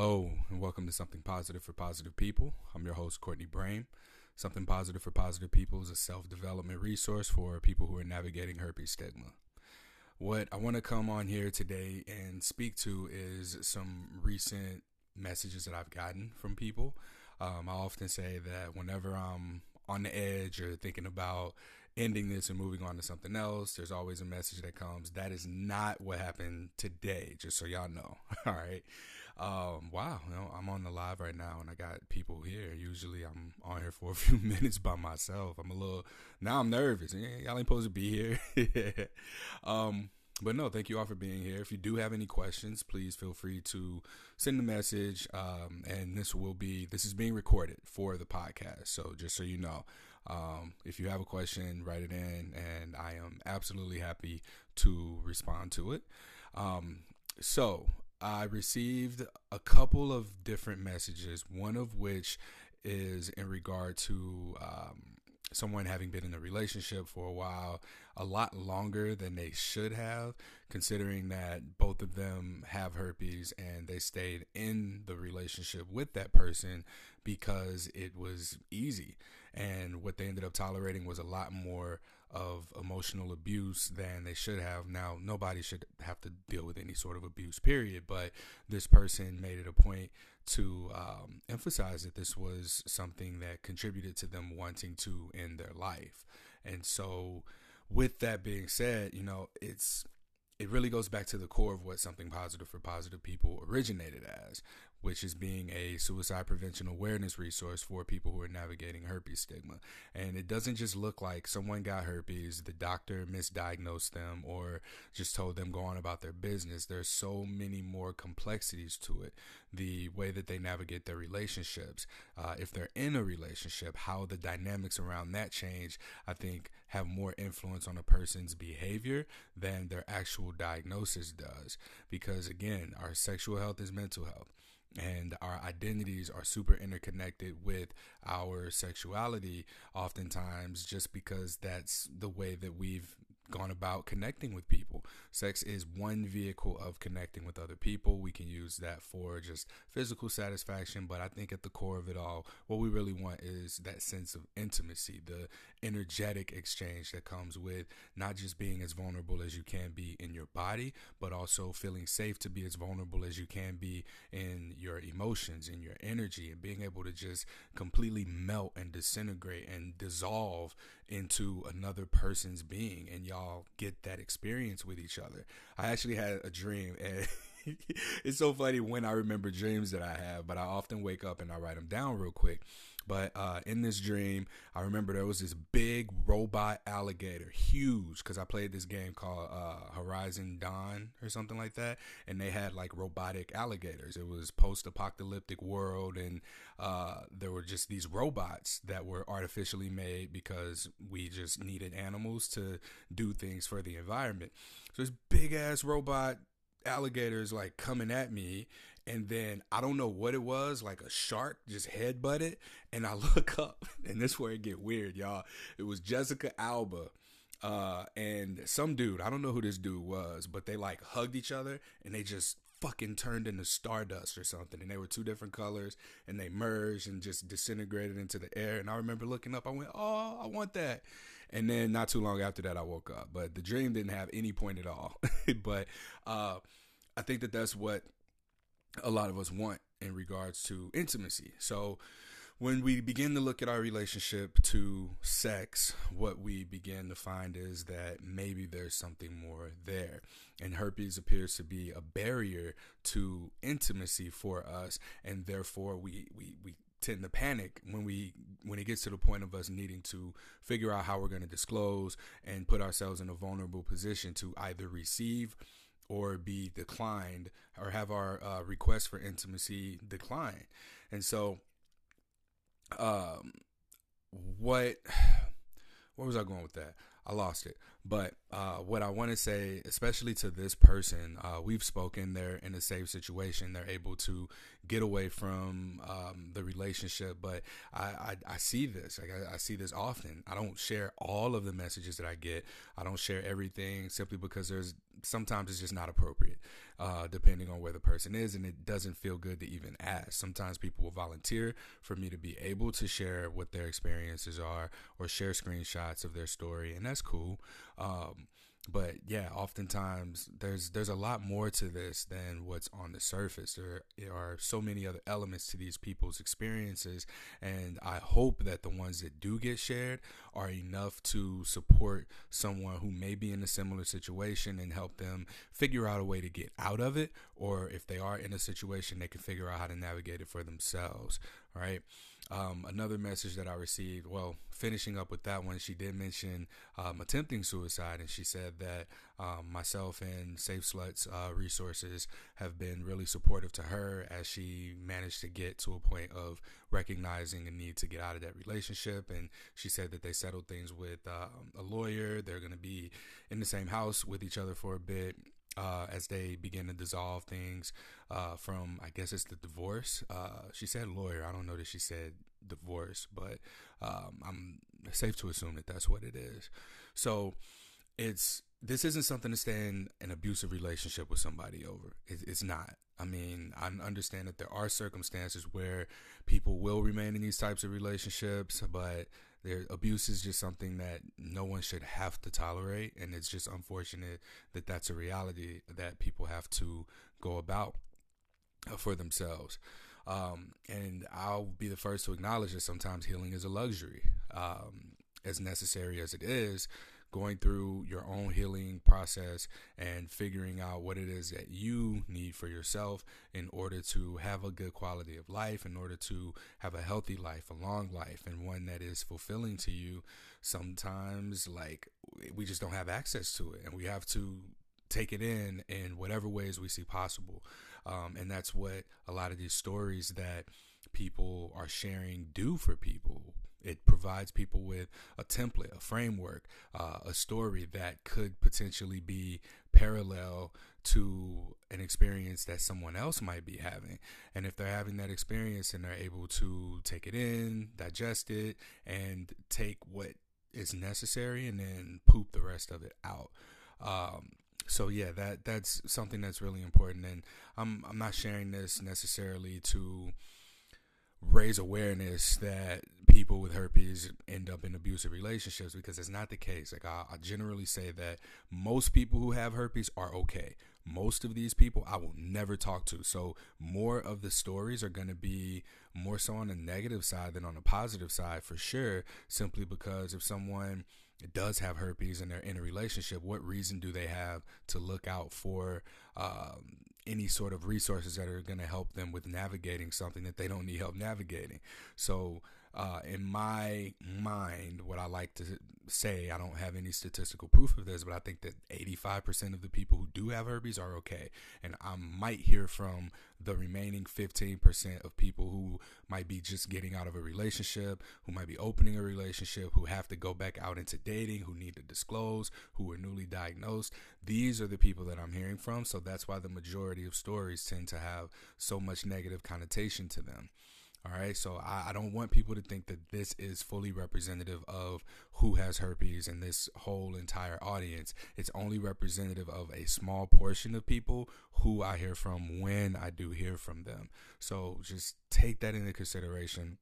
Hello, and welcome to Something Positive for Positive People. I'm your host, Courtney Brame. Something Positive for Positive People is a self development resource for people who are navigating herpes stigma. What I want to come on here today and speak to is some recent messages that I've gotten from people. Um, I often say that whenever I'm on the edge or thinking about ending this and moving on to something else. There's always a message that comes. That is not what happened today, just so y'all know. All right. Um, wow, you know, I'm on the live right now and I got people here. Usually I'm on here for a few minutes by myself. I'm a little now I'm nervous. Y'all ain't supposed to be here. um, but no, thank you all for being here. If you do have any questions, please feel free to send a message. Um, and this will be this is being recorded for the podcast. So just so you know, um, if you have a question, write it in, and I am absolutely happy to respond to it. Um, so I received a couple of different messages, one of which is in regard to um, someone having been in a relationship for a while, a lot longer than they should have, considering that both of them have herpes and they stayed in the relationship with that person because it was easy. And what they ended up tolerating was a lot more of emotional abuse than they should have. Now, nobody should have to deal with any sort of abuse, period. But this person made it a point to um, emphasize that this was something that contributed to them wanting to end their life. And so, with that being said, you know, it's it really goes back to the core of what something positive for positive people originated as, which is being a suicide prevention awareness resource for people who are navigating herpes stigma. And it doesn't just look like someone got herpes, the doctor misdiagnosed them, or just told them go on about their business. There's so many more complexities to it. The way that they navigate their relationships, uh, if they're in a relationship, how the dynamics around that change, I think, have more influence on a person's behavior than their actual diagnosis does. Because again, our sexual health is mental health and our identities are super interconnected with our sexuality oftentimes just because that's the way that we've gone about connecting with people. Sex is one vehicle of connecting with other people. We can use that for just physical satisfaction, but I think at the core of it all, what we really want is that sense of intimacy, the energetic exchange that comes with not just being as vulnerable as you can be in your body, but also feeling safe to be as vulnerable as you can be in your emotions, in your energy, and being able to just completely melt and disintegrate and dissolve into another person's being and y'all get that experience with each other. I actually had a dream and it's so funny when I remember dreams that I have, but I often wake up and I write them down real quick. But uh, in this dream, I remember there was this big robot alligator, huge, because I played this game called uh, Horizon Dawn or something like that, and they had like robotic alligators. It was post-apocalyptic world, and uh, there were just these robots that were artificially made because we just needed animals to do things for the environment. So this big ass robot alligators like coming at me and then I don't know what it was, like a shark just head butted, and I look up, and this where it get weird, y'all. It was Jessica Alba, uh, and some dude. I don't know who this dude was, but they like hugged each other, and they just fucking turned into stardust or something, and they were two different colors, and they merged and just disintegrated into the air. And I remember looking up, I went, "Oh, I want that." And then not too long after that, I woke up, but the dream didn't have any point at all. but uh, I think that that's what a lot of us want in regards to intimacy. So when we begin to look at our relationship to sex, what we begin to find is that maybe there's something more there. And herpes appears to be a barrier to intimacy for us, and therefore we, we, we tend to panic when we when it gets to the point of us needing to figure out how we're going to disclose and put ourselves in a vulnerable position to either receive or be declined or have our uh, request for intimacy declined. And so, um, what, where was I going with that? I lost it. But uh, what I want to say, especially to this person, uh, we've spoken. They're in a safe situation. They're able to get away from um, the relationship. But I, I, I see this. Like I, I, see this often. I don't share all of the messages that I get. I don't share everything simply because there's sometimes it's just not appropriate. Uh, depending on where the person is, and it doesn't feel good to even ask. Sometimes people will volunteer for me to be able to share what their experiences are or share screenshots of their story, and that's cool. Um, but yeah, oftentimes there's there's a lot more to this than what's on the surface. There are so many other elements to these people's experiences, and I hope that the ones that do get shared are enough to support someone who may be in a similar situation and help them figure out a way to get out of it, or if they are in a situation, they can figure out how to navigate it for themselves. Right. Um, another message that I received, well, finishing up with that one, she did mention um, attempting suicide, and she said that um, myself and Safe Sluts uh, resources have been really supportive to her as she managed to get to a point of recognizing a need to get out of that relationship. And she said that they settled things with um, a lawyer. They're going to be in the same house with each other for a bit uh, as they begin to dissolve things uh, from, I guess it's the divorce. Uh, she said lawyer. I don't know that she said divorce, but um, I'm safe to assume that that's what it is. So it's this isn't something to stay in an abusive relationship with somebody over. It, it's not. I mean, I understand that there are circumstances where people will remain in these types of relationships, but there, abuse is just something that no one should have to tolerate, and it's just unfortunate that that's a reality that people have to go about uh, for themselves. Um, and I'll be the first to acknowledge that sometimes healing is a luxury, um, as necessary as it is going through your own healing process and figuring out what it is that you need for yourself in order to have a good quality of life, in order to have a healthy life, a long life, and one that is fulfilling to you. Sometimes, like, we just don't have access to it, and we have to take it in in whatever ways we see possible. Um, and that's what a lot of these stories that people are sharing do for people it provides people with a template, a framework, uh, a story that could potentially be parallel to an experience that someone else might be having. And if they're having that experience and they're able to take it in, digest it, and take what is necessary and then poop the rest of it out. Um, so yeah, that that's something that's really important. And I'm I'm not sharing this necessarily to raise awareness that people with herpes end up in abusive relationships because it's not the case. Like I, I, generally say that most people who have herpes are okay. Most of these people I will never talk to. So more of the stories are going to be more so on the negative side than on the positive side for sure. Simply because if someone does have herpes and they're in a relationship, what reason do they have to look out for um, any sort of resources that are going to help them with navigating something that they don't need help navigating? So uh, in my mind, what I like to say, I don't have any statistical proof of this, but I think that 85% of the people who do have herpes are okay. And I might hear from the remaining 15% of people who might be just getting out of a relationship, who might be opening a relationship, who have to go back out into dating, who need to disclose, who are newly diagnosed. These are the people that I'm hearing from. So that's why the majority of stories tend to have so much negative connotation to them. All right. So I, I, don't want people to think that this is fully representative of who has herpes and this whole entire audience. It's only representative of a small portion of people who I hear from when I do hear from them. So just take that into consideration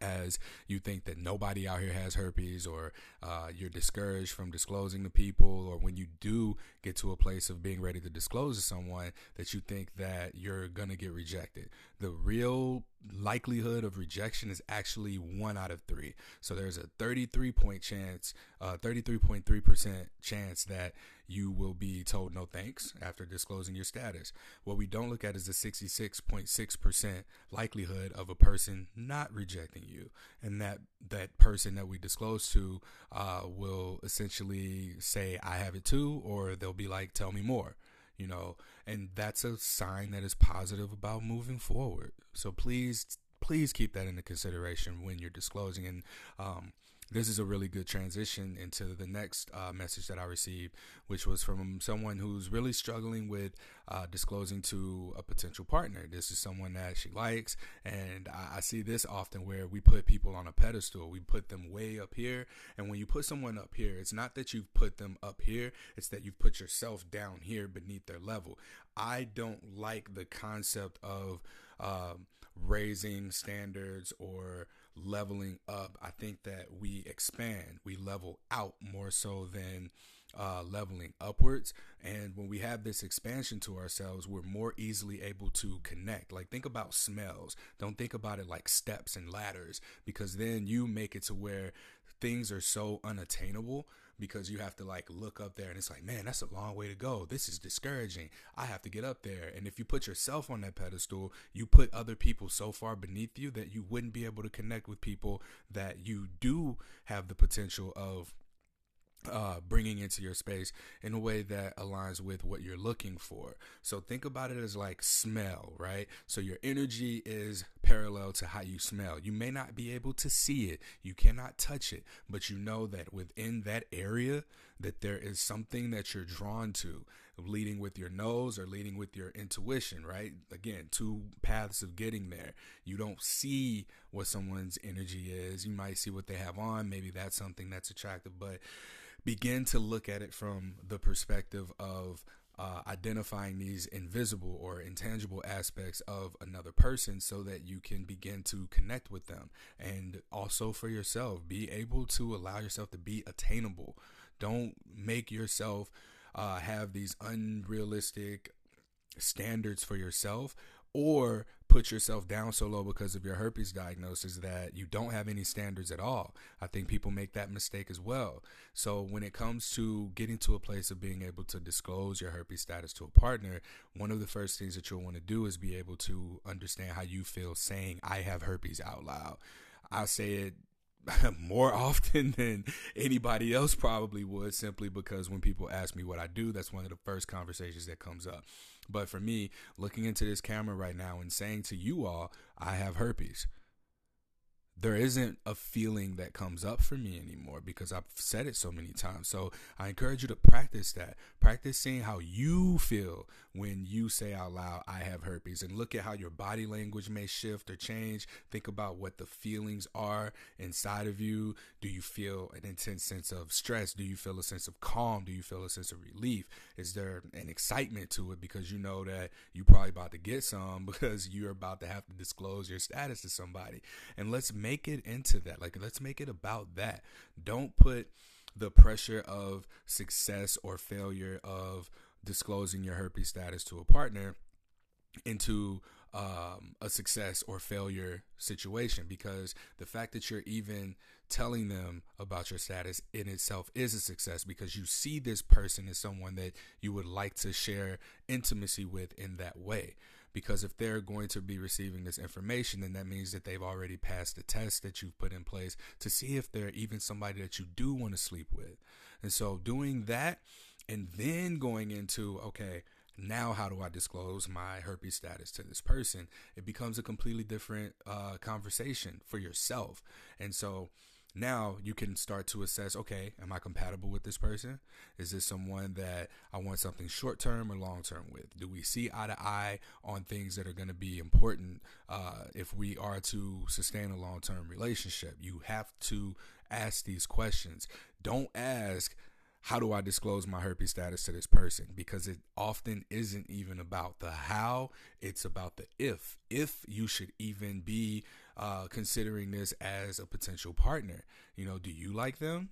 as you think that nobody out here has herpes or uh, you're discouraged from disclosing to people or when you do get to a place of being ready to disclose to someone that you think that you're going to get rejected the real likelihood of rejection is actually one out of three so there's a 33 point chance uh, 33.3% chance that you will be told no thanks after disclosing your status. What we don't look at is the 66.6% likelihood of a person not rejecting you. And that, that person that we disclose to uh, will essentially say, I have it too, or they'll be like, tell me more you know, and that's a sign that is positive about moving forward. So please, please keep that into consideration when you're disclosing. And um, this is a really good transition into the next uh, message that I received, which was from someone who's really struggling with uh, disclosing to a potential partner. This is someone that she likes, and I, I, see this often where we put people on a pedestal. We put them way up here, and when you put someone up here, it's not that you've put them up here; it's that you've put yourself down here beneath their level. I don't like the concept of uh, raising standards or leveling up. I think that we expand, we level out more so than uh, leveling upwards. And when we have this expansion to ourselves, we're more easily able to connect. Like, think about smells. Don't think about it like steps and ladders, because then you make it to where things are so unattainable because you have to like look up there and it's like, man, that's a long way to go. This is discouraging. I have to get up there. And if you put yourself on that pedestal, you put other people so far beneath you that you wouldn't be able to connect with people that you do have the potential of uh, bringing into your space in a way that aligns with what you're looking for. So think about it as like smell, right? So your energy is parallel to how you smell. You may not be able to see it, you cannot touch it, but you know that within that area that there is something that you're drawn to, leading with your nose or leading with your intuition, right? Again, two paths of getting there. You don't see what someone's energy is. You might see what they have on, maybe that's something that's attractive, but begin to look at it from the perspective of uh, identifying these invisible or intangible aspects of another person so that you can begin to connect with them. And also for yourself, be able to allow yourself to be attainable. Don't make yourself uh, have these unrealistic standards for yourself or put yourself down so low because of your herpes diagnosis that you don't have any standards at all. I think people make that mistake as well. So when it comes to getting to a place of being able to disclose your herpes status to a partner, one of the first things that you'll want to do is be able to understand how you feel saying I have herpes out loud. I say it more often than anybody else probably would simply because when people ask me what I do, that's one of the first conversations that comes up. But for me, looking into this camera right now and saying to you all, I have herpes there isn't a feeling that comes up for me anymore because I've said it so many times. So I encourage you to practice that. Practice seeing how you feel when you say out loud, I have herpes, and look at how your body language may shift or change. Think about what the feelings are inside of you. Do you feel an intense sense of stress? Do you feel a sense of calm? Do you feel a sense of relief? Is there an excitement to it because you know that you're probably about to get some because you're about to have to disclose your status to somebody? And let's make it into that. Like, let's make it about that. Don't put the pressure of success or failure of disclosing your herpes status to a partner into um, a success or failure situation because the fact that you're even telling them about your status in itself is a success because you see this person as someone that you would like to share intimacy with in that way because if they're going to be receiving this information then that means that they've already passed the test that you've put in place to see if they're even somebody that you do want to sleep with. And so doing that and then going into okay now how do i disclose my herpes status to this person? It becomes a completely different uh, conversation for yourself. And so now you can start to assess okay am i compatible with this person is this someone that i want something short term or long term with do we see eye to eye on things that are going to be important uh, if we are to sustain a long term relationship you have to ask these questions don't ask how do I disclose my herpes status to this person? Because it often isn't even about the how, it's about the if. If you should even be uh, considering this as a potential partner. You know, do you like them?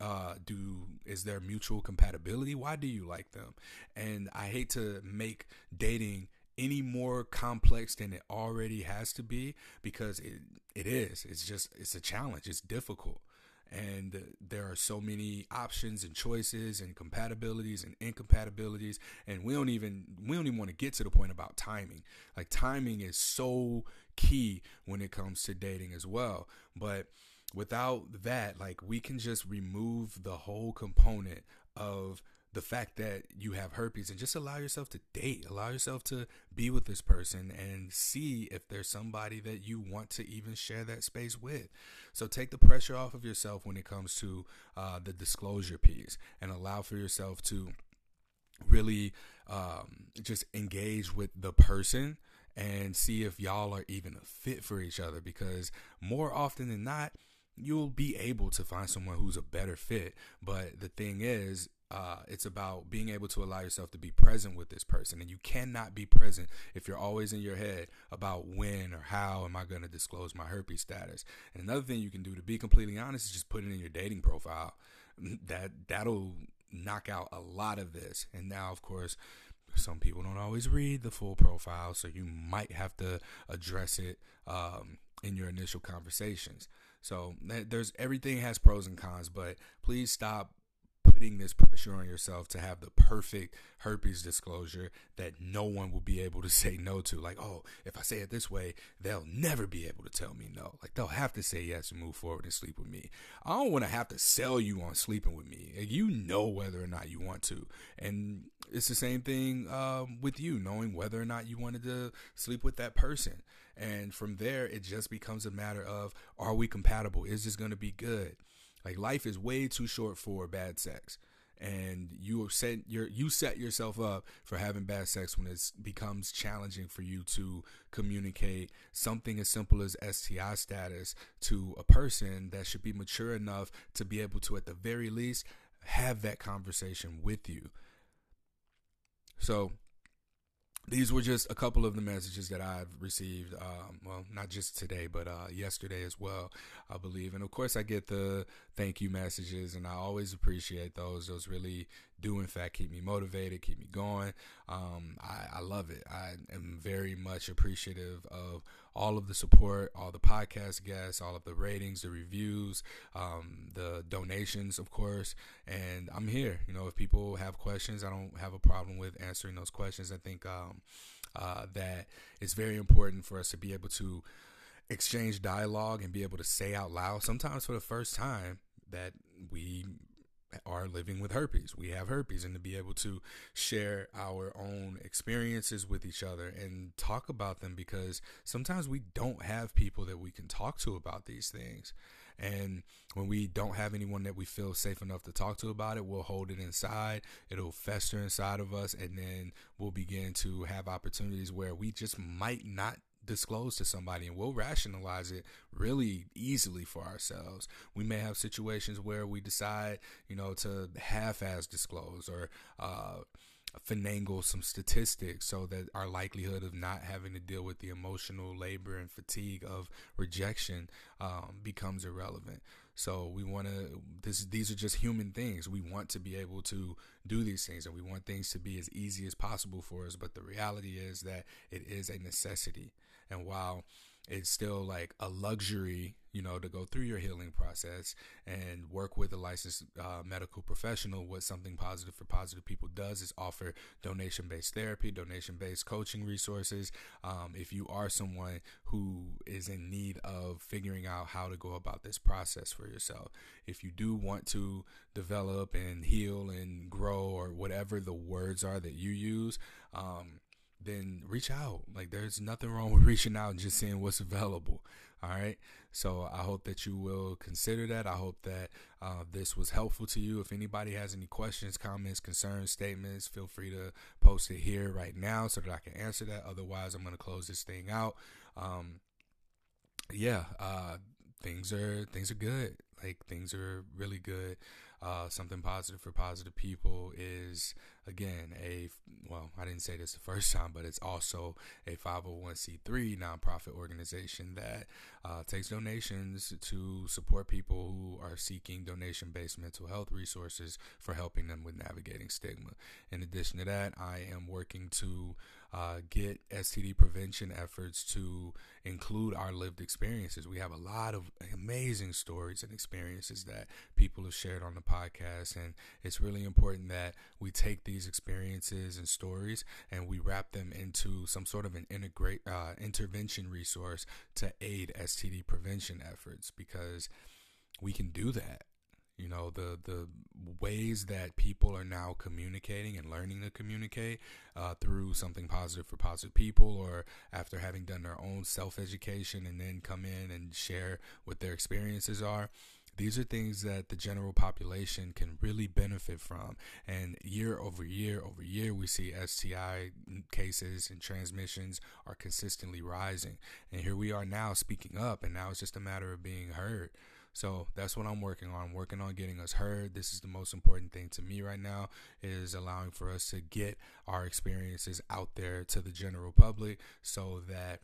Uh, do is there mutual compatibility? Why do you like them? And I hate to make dating any more complex than it already has to be because it it is. It's just it's a challenge. It's difficult and there are so many options and choices and compatibilities and incompatibilities. And we don't even we don't even want to get to the point about timing. Like timing is so key when it comes to dating as well. But without that like we can just remove the whole component of the fact that you have herpes and just allow yourself to date, allow yourself to be with this person and see if there's somebody that you want to even share that space with. So take the pressure off of yourself when it comes to uh, the disclosure piece and allow for yourself to really um, just engage with the person and see if y'all are even a fit for each other because more often than not, you'll be able to find someone who's a better fit. But the thing is, uh, it's about being able to allow yourself to be present with this person. And you cannot be present if you're always in your head about when or how am I going to disclose my herpes status. And another thing you can do to be completely honest is just put it in your dating profile. That that'll knock out a lot of this. And now, of course, some people don't always read the full profile, so you might have to address it um, in your initial conversations. So there's everything has pros and cons, but please stop putting this pressure on yourself to have the perfect herpes disclosure that no one will be able to say no to. Like, oh, if I say it this way, they'll never be able to tell me no. Like, they'll have to say yes and move forward and sleep with me. I don't want to have to sell you on sleeping with me. You know whether or not you want to. And it's the same thing um, with you, knowing whether or not you wanted to sleep with that person. And from there, it just becomes a matter of are we compatible? Is this going to be good? Like life is way too short for bad sex. And you set your you set yourself up for having bad sex when it becomes challenging for you to communicate something as simple as STI status to a person that should be mature enough to be able to, at the very least, have that conversation with you. So these were just a couple of the messages that I've received. Um, well, not just today, but uh, yesterday as well, I believe. And of course, I get the thank you messages, and I always appreciate those. Those really do, in fact, keep me motivated, keep me going. Um, I, I love it. I am very much appreciative of all of the support, all the podcast guests, all of the ratings, the reviews, um, the donations, of course. And I'm here. You know, if people have questions, I don't have a problem with answering those questions. I think um, uh, that it's very important for us to be able to exchange dialogue and be able to say out loud, sometimes for the first time, that we are living with herpes. We have herpes, and to be able to share our own experiences with each other and talk about them because sometimes we don't have people that we can talk to about these things. And when we don't have anyone that we feel safe enough to talk to about it, we'll hold it inside. It'll fester inside of us, and then we'll begin to have opportunities where we just might not disclose to somebody and we'll rationalize it really easily for ourselves. We may have situations where we decide, you know, to half ass disclose or uh, finagle some statistics so that our likelihood of not having to deal with the emotional labor and fatigue of rejection um, becomes irrelevant. So we want to. These are just human things. We want to be able to do these things, and we want things to be as easy as possible for us. But the reality is that it is a necessity. And while it's still like a luxury, you know, to go through your healing process and work with a licensed uh, medical professional. What something positive for positive people does is offer donation based therapy, donation based coaching resources. Um, if you are someone who is in need of figuring out how to go about this process for yourself, if you do want to develop and heal and grow or whatever the words are that you use, um, then reach out. Like there's nothing wrong with reaching out and just seeing what's available. All right. So I hope that you will consider that. I hope that uh, this was helpful to you. If anybody has any questions, comments, concerns, statements, feel free to post it here right now so that I can answer that. Otherwise, I'm going to close this thing out. Um, yeah, uh, things are things are good. Like things are really good. Uh, something positive for positive people is again a well i didn't say this the first time but it's also a 501c3 nonprofit organization that uh, takes donations to support people who are seeking donation based mental health resources for helping them with navigating stigma in addition to that i am working to uh, get STD prevention efforts to include our lived experiences. We have a lot of amazing stories and experiences that people have shared on the podcast, and it's really important that we take these experiences and stories and we wrap them into some sort of an integrate uh, intervention resource to aid STD prevention efforts because we can do that. You know, the the ways that people are now communicating and learning to communicate uh, through something positive for positive people, or after having done their own self education and then come in and share what their experiences are. These are things that the general population can really benefit from. And year over year over year, we see STI cases and transmissions are consistently rising. And here we are now speaking up, and now it's just a matter of being heard. So that's what I'm working on. I'm working on getting us heard. This is the most important thing to me right now is allowing for us to get our experiences out there to the general public so that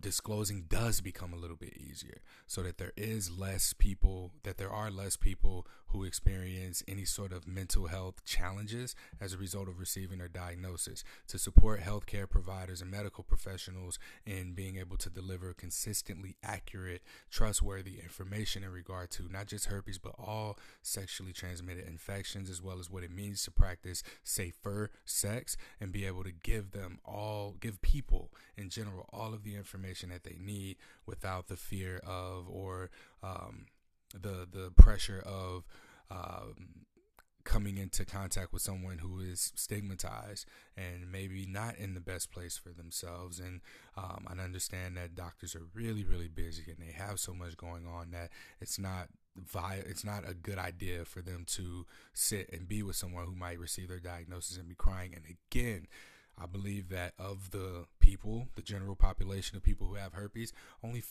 disclosing does become a little bit easier so that there is less people that there are less people who experience any sort of mental health challenges as a result of receiving their diagnosis. To support healthcare providers and medical professionals in being able to deliver consistently accurate trustworthy information in regard to not just herpes but all sexually transmitted infections as well as what it means to practice safer sex and be able to give them all give people in general all of the information that they need without the fear of or um, the the pressure of um, coming into contact with someone who is stigmatized and maybe not in the best place for themselves. And um, I understand that doctors are really, really busy and they have so much going on that it's not via it's not a good idea for them to sit and be with someone who might receive their diagnosis and be crying. And again, I believe that of the people, the general population of people who have herpes, only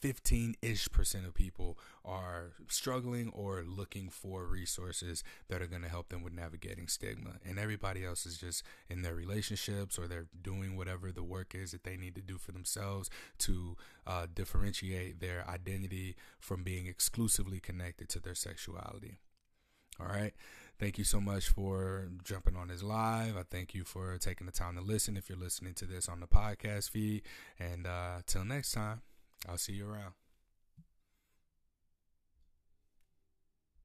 15 ish percent of people are struggling or looking for resources that are going to help them with navigating stigma. And everybody else is just in their relationships or they're doing whatever the work is that they need to do for themselves to uh, differentiate their identity from being exclusively connected to their sexuality. All right. Thank you so much for jumping on this live. I thank you for taking the time to listen if you're listening to this on the podcast feed. And uh, till next time, I'll see you around.